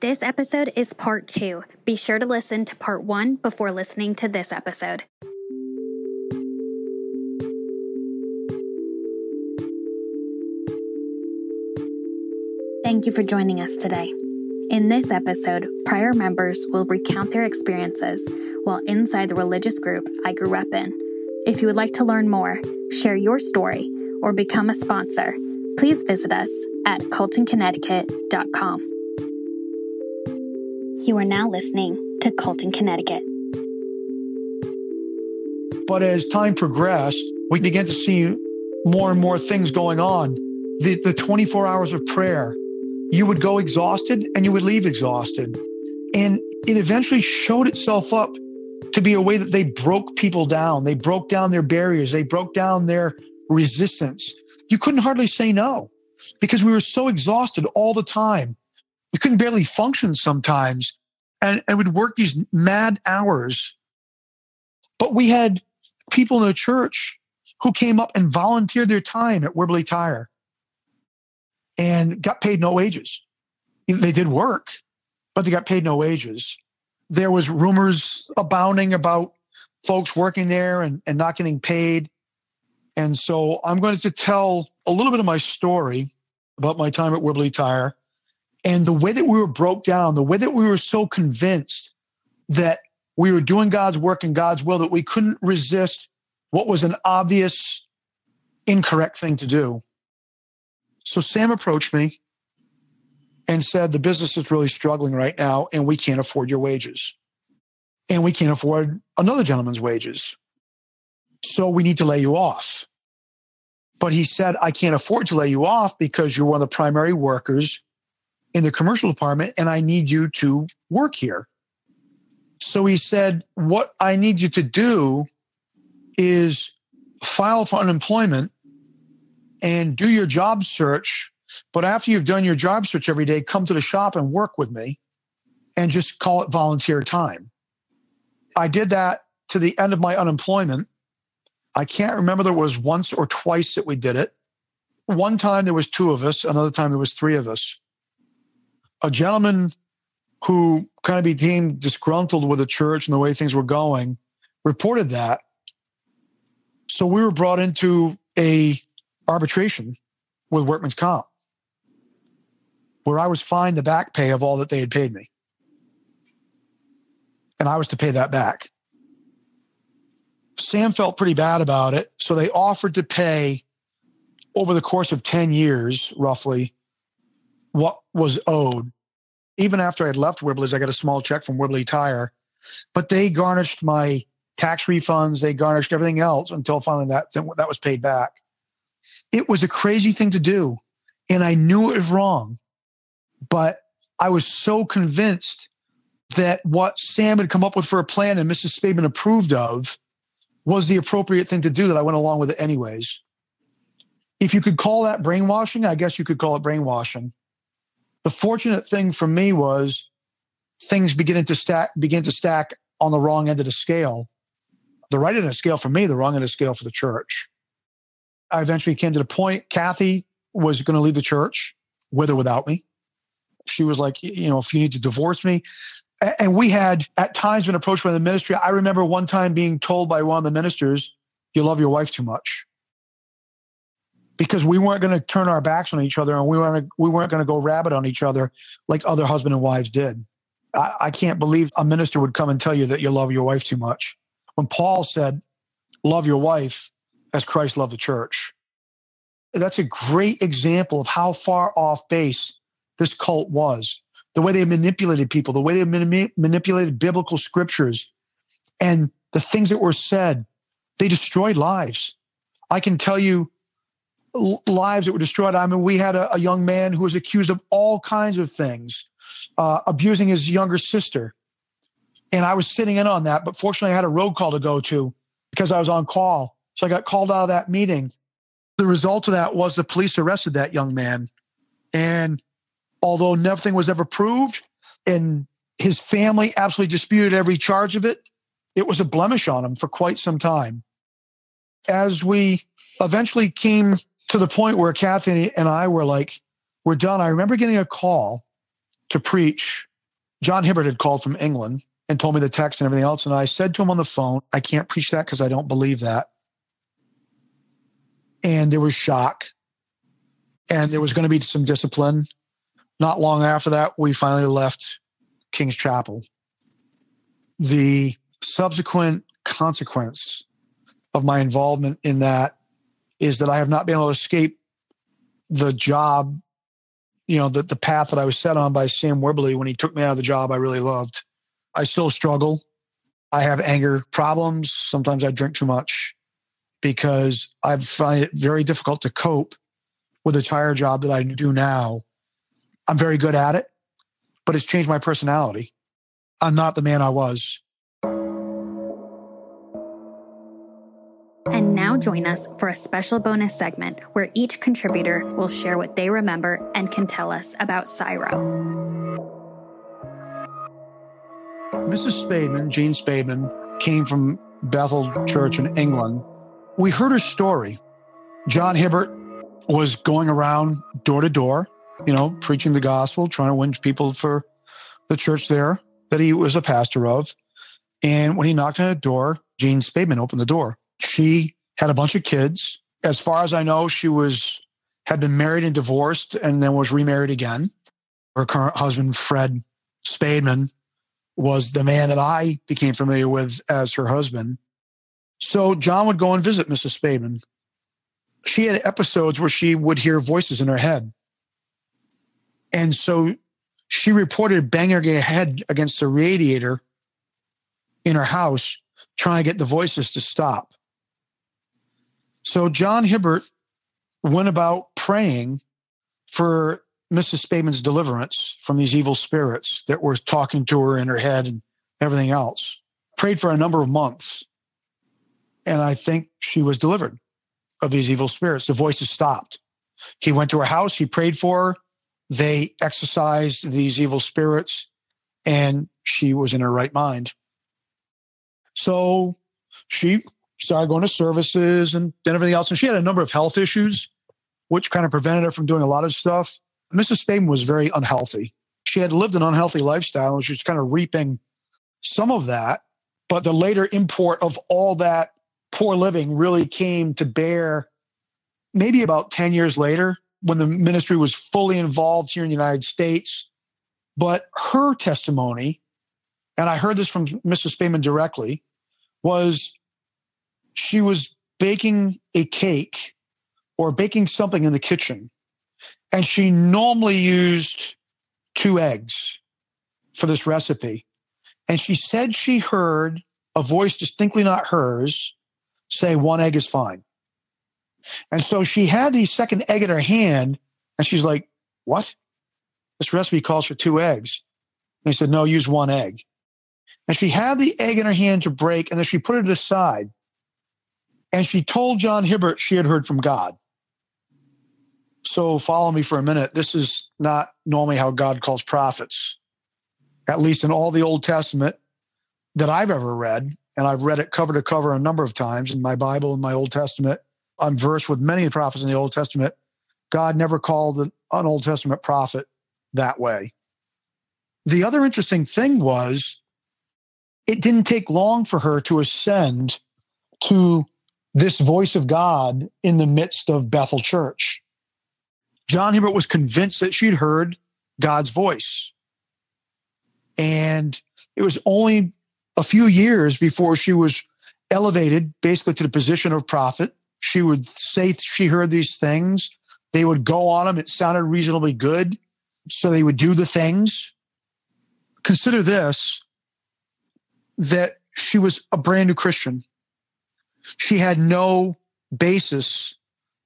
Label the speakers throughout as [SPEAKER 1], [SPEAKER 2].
[SPEAKER 1] This episode is part two. Be sure to listen to part one before listening to this episode. Thank you for joining us today. In this episode, prior members will recount their experiences while inside the religious group I grew up in. If you would like to learn more, share your story, or become a sponsor, please visit us at coltonconnecticut.com. You are now listening to Colton, Connecticut.
[SPEAKER 2] But as time progressed, we began to see more and more things going on. The, the 24 hours of prayer, you would go exhausted and you would leave exhausted. And it eventually showed itself up to be a way that they broke people down. They broke down their barriers. They broke down their resistance. You couldn't hardly say no because we were so exhausted all the time. We couldn't barely function sometimes and, and we'd work these mad hours. But we had people in the church who came up and volunteered their time at Whibley Tire and got paid no wages. They did work, but they got paid no wages. There was rumors abounding about folks working there and, and not getting paid. And so I'm going to tell a little bit of my story about my time at Whibley Tire and the way that we were broke down, the way that we were so convinced that we were doing God's work and God's will that we couldn't resist what was an obvious incorrect thing to do. So Sam approached me and said, The business is really struggling right now, and we can't afford your wages. And we can't afford another gentleman's wages. So we need to lay you off. But he said, I can't afford to lay you off because you're one of the primary workers in the commercial department and I need you to work here. So he said, What I need you to do is file for unemployment and do your job search. But after you've done your job search every day, come to the shop and work with me and just call it volunteer time. I did that to the end of my unemployment. I can't remember there was once or twice that we did it. One time there was two of us, another time there was three of us. A gentleman who kind of became disgruntled with the church and the way things were going reported that. So we were brought into a arbitration with Workman's Comp, where I was fined the back pay of all that they had paid me. And I was to pay that back. Sam felt pretty bad about it. So they offered to pay over the course of 10 years, roughly, what was owed. Even after I had left Whibley's, I got a small check from Whibley Tire, but they garnished my tax refunds, they garnished everything else until finally that that was paid back. It was a crazy thing to do, and I knew it was wrong, but I was so convinced that what Sam had come up with for a plan and Mrs. Spademan approved of was the appropriate thing to do that I went along with it anyways. If you could call that brainwashing, I guess you could call it brainwashing. The fortunate thing for me was things beginning to stack begin to stack on the wrong end of the scale. The right end of the scale for me, the wrong end of the scale for the church. I eventually came to the point Kathy was going to leave the church with or without me. She was like, you know, if you need to divorce me. And we had at times been approached by the ministry. I remember one time being told by one of the ministers, you love your wife too much. Because we weren't going to turn our backs on each other and we weren't, we weren't going to go rabbit on each other like other husband and wives did. I, I can't believe a minister would come and tell you that you love your wife too much. When Paul said, love your wife as Christ loved the church. That's a great example of how far off base this cult was. The way they manipulated people, the way they mani- manipulated biblical scriptures, and the things that were said. They destroyed lives. I can tell you lives that were destroyed. I mean, we had a, a young man who was accused of all kinds of things, uh, abusing his younger sister. And I was sitting in on that, but fortunately, I had a road call to go to because I was on call. So I got called out of that meeting. The result of that was the police arrested that young man. And although nothing was ever proved and his family absolutely disputed every charge of it, it was a blemish on him for quite some time. As we eventually came to the point where Kathy and I were like, we're done. I remember getting a call to preach John Hibbert had called from England and told me the text and everything else. And I said to him on the phone, I can't preach that because I don't believe that. And there was shock. And there was going to be some discipline. Not long after that, we finally left King's Chapel. The subsequent consequence of my involvement in that is that I have not been able to escape the job, you know, the, the path that I was set on by Sam Whibley when he took me out of the job I really loved. I still struggle. I have anger problems. Sometimes I drink too much because I find it very difficult to cope with the tire job that I do now. I'm very good at it, but it's changed my personality. I'm not the man I was.
[SPEAKER 1] Join us for a special bonus segment where each contributor will share what they remember and can tell us about Syro.
[SPEAKER 2] Mrs. Spademan, Jean Spademan, came from Bethel Church in England. We heard her story. John Hibbert was going around door to door, you know, preaching the gospel, trying to win people for the church there that he was a pastor of. And when he knocked on a door, Jean Spademan opened the door. She had a bunch of kids. As far as I know, she was had been married and divorced and then was remarried again. Her current husband, Fred Spademan, was the man that I became familiar with as her husband. So John would go and visit Mrs. Spademan. She had episodes where she would hear voices in her head. And so she reported banging her head against the radiator in her house, trying to get the voices to stop. So John Hibbert went about praying for Mrs. Spademan's deliverance from these evil spirits that were talking to her in her head and everything else. Prayed for a number of months. And I think she was delivered of these evil spirits. The voices stopped. He went to her house, he prayed for her. They exorcised these evil spirits, and she was in her right mind. So she started going to services and everything else. And she had a number of health issues, which kind of prevented her from doing a lot of stuff. Mrs. Spademan was very unhealthy. She had lived an unhealthy lifestyle and she was kind of reaping some of that. But the later import of all that poor living really came to bear maybe about 10 years later when the ministry was fully involved here in the United States. But her testimony, and I heard this from Mrs. Spademan directly, was she was baking a cake or baking something in the kitchen. And she normally used two eggs for this recipe. And she said she heard a voice distinctly not hers say, one egg is fine. And so she had the second egg in her hand and she's like, what? This recipe calls for two eggs. And he said, no, use one egg. And she had the egg in her hand to break and then she put it aside. And she told John Hibbert she had heard from God. So follow me for a minute. This is not normally how God calls prophets, at least in all the Old Testament that I've ever read. And I've read it cover to cover a number of times in my Bible and my Old Testament. I'm versed with many prophets in the Old Testament. God never called an Old Testament prophet that way. The other interesting thing was it didn't take long for her to ascend to this voice of God in the midst of Bethel Church. John Hibbert was convinced that she'd heard God's voice. And it was only a few years before she was elevated basically to the position of prophet. She would say she heard these things. They would go on them. It sounded reasonably good. So they would do the things. Consider this that she was a brand new Christian. She had no basis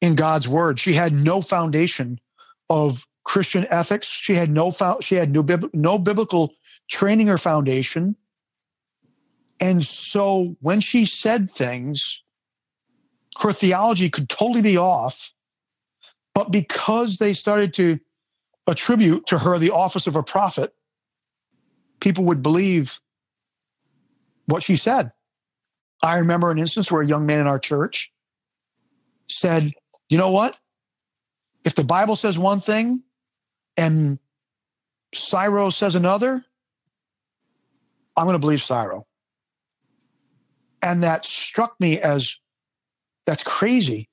[SPEAKER 2] in God's word. She had no foundation of Christian ethics. She had no she had no, no biblical training or foundation. And so when she said things, her theology could totally be off. But because they started to attribute to her the office of a prophet, people would believe what she said. I remember an instance where a young man in our church said, You know what? If the Bible says one thing and Syro says another, I'm going to believe Syro. And that struck me as that's crazy.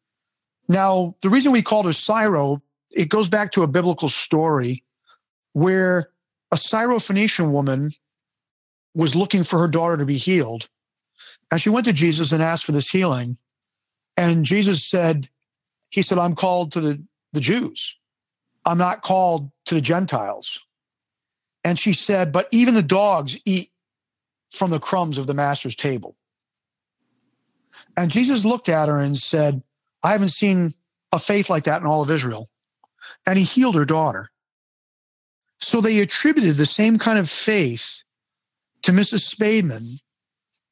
[SPEAKER 2] Now, the reason we called her Syro, it goes back to a biblical story where a Syrophoenician woman was looking for her daughter to be healed. And she went to Jesus and asked for this healing. And Jesus said, He said, I'm called to the, the Jews. I'm not called to the Gentiles. And she said, But even the dogs eat from the crumbs of the master's table. And Jesus looked at her and said, I haven't seen a faith like that in all of Israel. And he healed her daughter. So they attributed the same kind of faith to Mrs. Spademan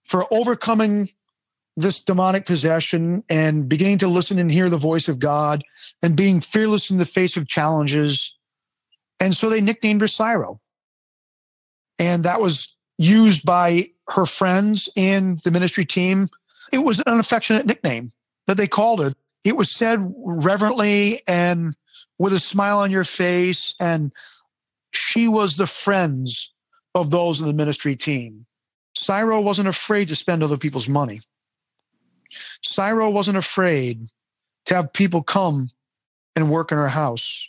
[SPEAKER 2] for overcoming this demonic possession and beginning to listen and hear the voice of God and being fearless in the face of challenges. And so they nicknamed her Syro. And that was used by her friends and the ministry team. It was an affectionate nickname that they called her. It was said reverently and with a smile on your face. And she was the friends of those in the ministry team. Syro wasn't afraid to spend other people's money. Syro wasn't afraid to have people come and work in her house.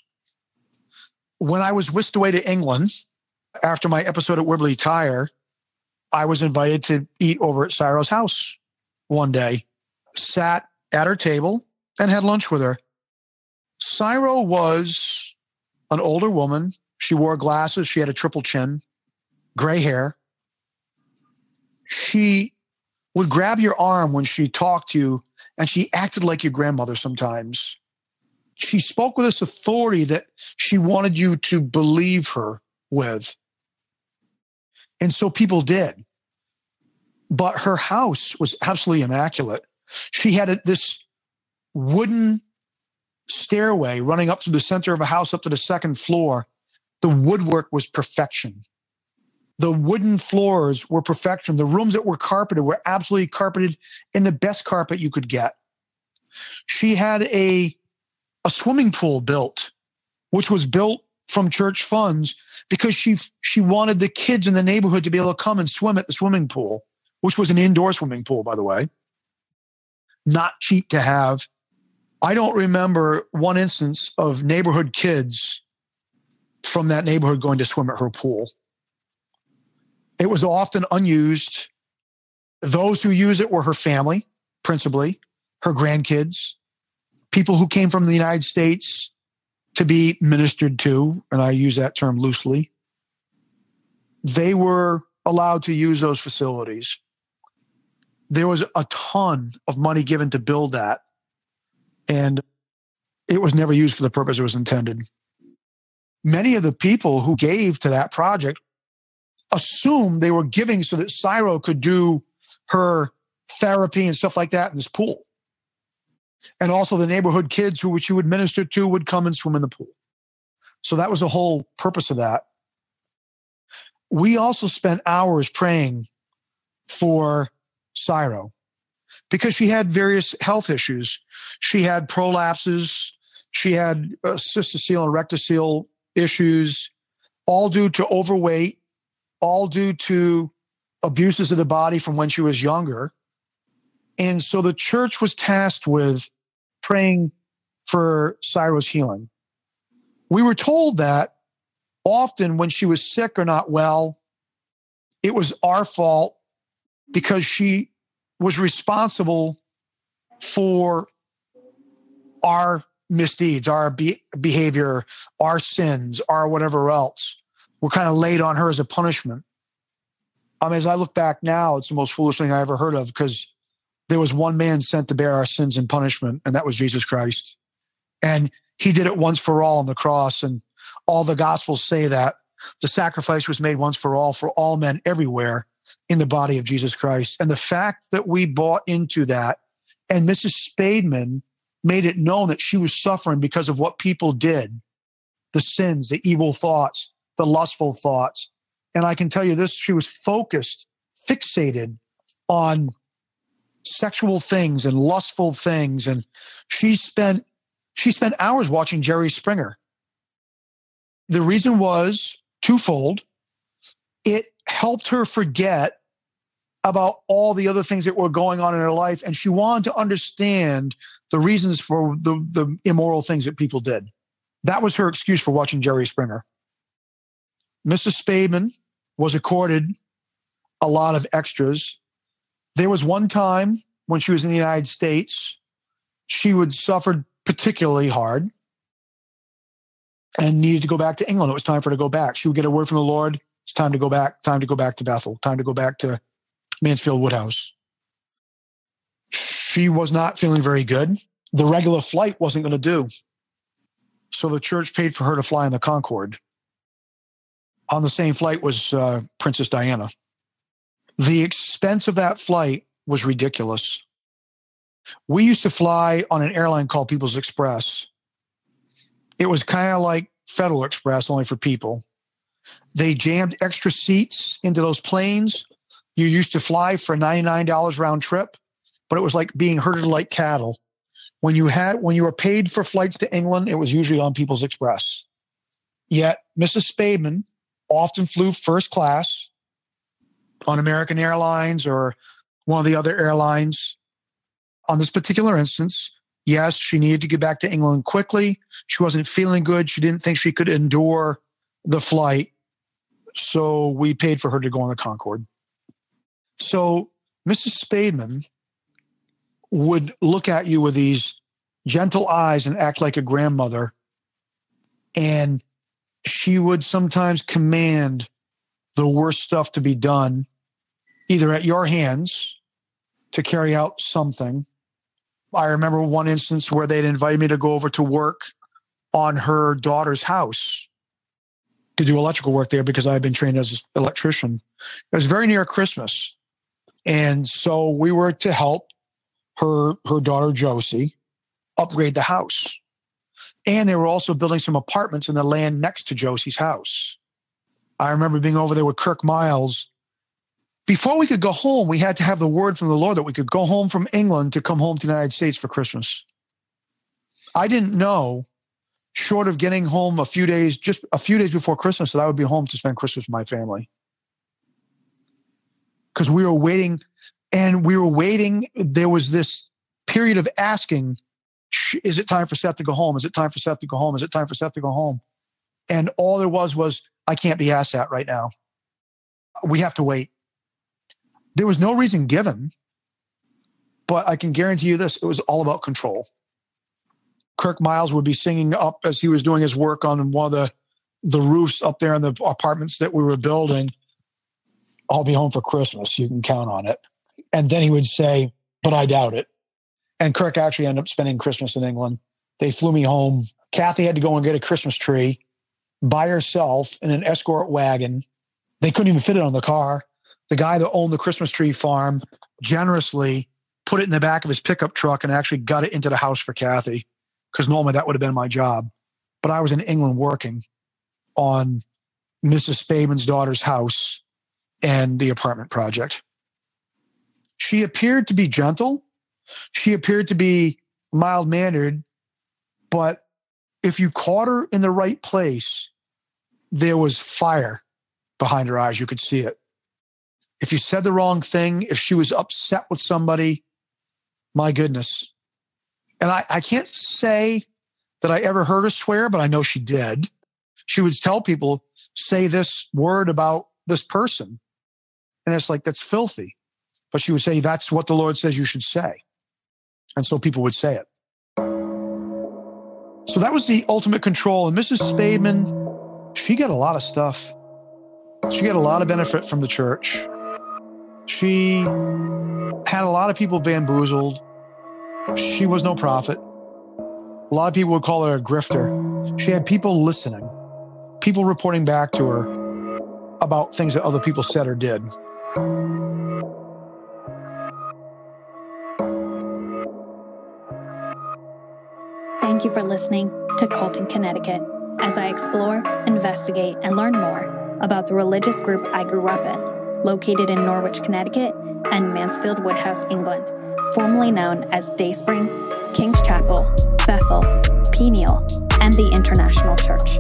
[SPEAKER 2] When I was whisked away to England after my episode at Whibley Tire, I was invited to eat over at Syro's house one day, sat at her table and had lunch with her. Syro was an older woman. She wore glasses. She had a triple chin, gray hair. She would grab your arm when she talked to you, and she acted like your grandmother sometimes. She spoke with this authority that she wanted you to believe her with. And so people did. But her house was absolutely immaculate. She had a, this wooden stairway running up through the center of a house up to the second floor. The woodwork was perfection. The wooden floors were perfection. The rooms that were carpeted were absolutely carpeted in the best carpet you could get. She had a, a swimming pool built, which was built from church funds because she she wanted the kids in the neighborhood to be able to come and swim at the swimming pool, which was an indoor swimming pool, by the way. Not cheap to have. I don't remember one instance of neighborhood kids from that neighborhood going to swim at her pool. It was often unused. Those who use it were her family, principally, her grandkids, people who came from the United States to be ministered to, and I use that term loosely. They were allowed to use those facilities. There was a ton of money given to build that, and it was never used for the purpose it was intended. Many of the people who gave to that project assumed they were giving so that Syro could do her therapy and stuff like that in this pool. And also the neighborhood kids who you would minister to would come and swim in the pool. So that was the whole purpose of that. We also spent hours praying for Syro because she had various health issues. She had prolapses, she had uh, cystocele and rectocele issues, all due to overweight all due to abuses of the body from when she was younger. And so the church was tasked with praying for Syro's healing. We were told that often when she was sick or not well, it was our fault because she was responsible for our misdeeds, our be- behavior, our sins, our whatever else were kind of laid on her as a punishment. I mean, as I look back now, it's the most foolish thing I ever heard of because there was one man sent to bear our sins and punishment, and that was Jesus Christ. And he did it once for all on the cross. And all the gospels say that the sacrifice was made once for all for all men everywhere in the body of Jesus Christ. And the fact that we bought into that and Mrs. Spademan made it known that she was suffering because of what people did, the sins, the evil thoughts, the lustful thoughts. And I can tell you this she was focused, fixated on sexual things and lustful things. And she spent she spent hours watching Jerry Springer. The reason was twofold. It helped her forget about all the other things that were going on in her life. And she wanted to understand the reasons for the, the immoral things that people did. That was her excuse for watching Jerry Springer. Mrs. Spademan was accorded a lot of extras. There was one time when she was in the United States, she would suffer particularly hard and needed to go back to England. It was time for her to go back. She would get a word from the Lord. It's time to go back, time to go back to Bethel, time to go back to Mansfield Woodhouse. She was not feeling very good. The regular flight wasn't going to do. So the church paid for her to fly in the Concorde. On the same flight was uh, Princess Diana. The expense of that flight was ridiculous. We used to fly on an airline called People's Express. It was kind of like Federal Express, only for people. They jammed extra seats into those planes. You used to fly for $99 round trip, but it was like being herded like cattle. When you had when you were paid for flights to England, it was usually on People's Express. Yet Mrs. Spademan often flew first class on American Airlines or one of the other airlines. On this particular instance, yes, she needed to get back to England quickly. She wasn't feeling good. She didn't think she could endure the flight. So we paid for her to go on the Concorde. So Mrs. Spademan would look at you with these gentle eyes and act like a grandmother. And she would sometimes command the worst stuff to be done either at your hands to carry out something. I remember one instance where they'd invited me to go over to work on her daughter's house to do electrical work there because I had been trained as an electrician. It was very near Christmas. And so we were to help her her daughter Josie upgrade the house. And they were also building some apartments in the land next to Josie's house. I remember being over there with Kirk Miles. Before we could go home, we had to have the word from the Lord that we could go home from England to come home to the United States for Christmas. I didn't know, short of getting home a few days, just a few days before Christmas, that I would be home to spend Christmas with my family. Because we were waiting, and we were waiting. There was this period of asking, is it time for Seth to go home? Is it time for Seth to go home? Is it time for Seth to go home? And all there was was, I can't be asked that right now. We have to wait. There was no reason given, but I can guarantee you this it was all about control. Kirk Miles would be singing up as he was doing his work on one of the, the roofs up there in the apartments that we were building. I'll be home for Christmas. You can count on it. And then he would say, but I doubt it. And Kirk actually ended up spending Christmas in England. They flew me home. Kathy had to go and get a Christmas tree by herself in an escort wagon. They couldn't even fit it on the car. The guy that owned the Christmas tree farm generously put it in the back of his pickup truck and actually got it into the house for Kathy because normally that would have been my job. But I was in England working on Mrs. Spademan's daughter's house and the apartment project. She appeared to be gentle. She appeared to be mild mannered, but if you caught her in the right place, there was fire behind her eyes. You could see it. If you said the wrong thing, if she was upset with somebody, my goodness. And I, I can't say that I ever heard her swear, but I know she did. She would tell people, say this word about this person. And it's like, that's filthy. But she would say, that's what the Lord says you should say. And so people would say it. So that was the ultimate control. And Mrs. Spademan, she got a lot of stuff. She got a lot of benefit from the church. She had a lot of people bamboozled. She was no prophet. A lot of people would call her a grifter. She had people listening, people reporting back to her about things that other people said or did.
[SPEAKER 1] Thank you for listening to Colton, Connecticut, as I explore, investigate, and learn more about the religious group I grew up in, located in Norwich, Connecticut, and Mansfield Woodhouse, England, formerly known as Dayspring, King's Chapel, Bethel, Peniel, and the International Church.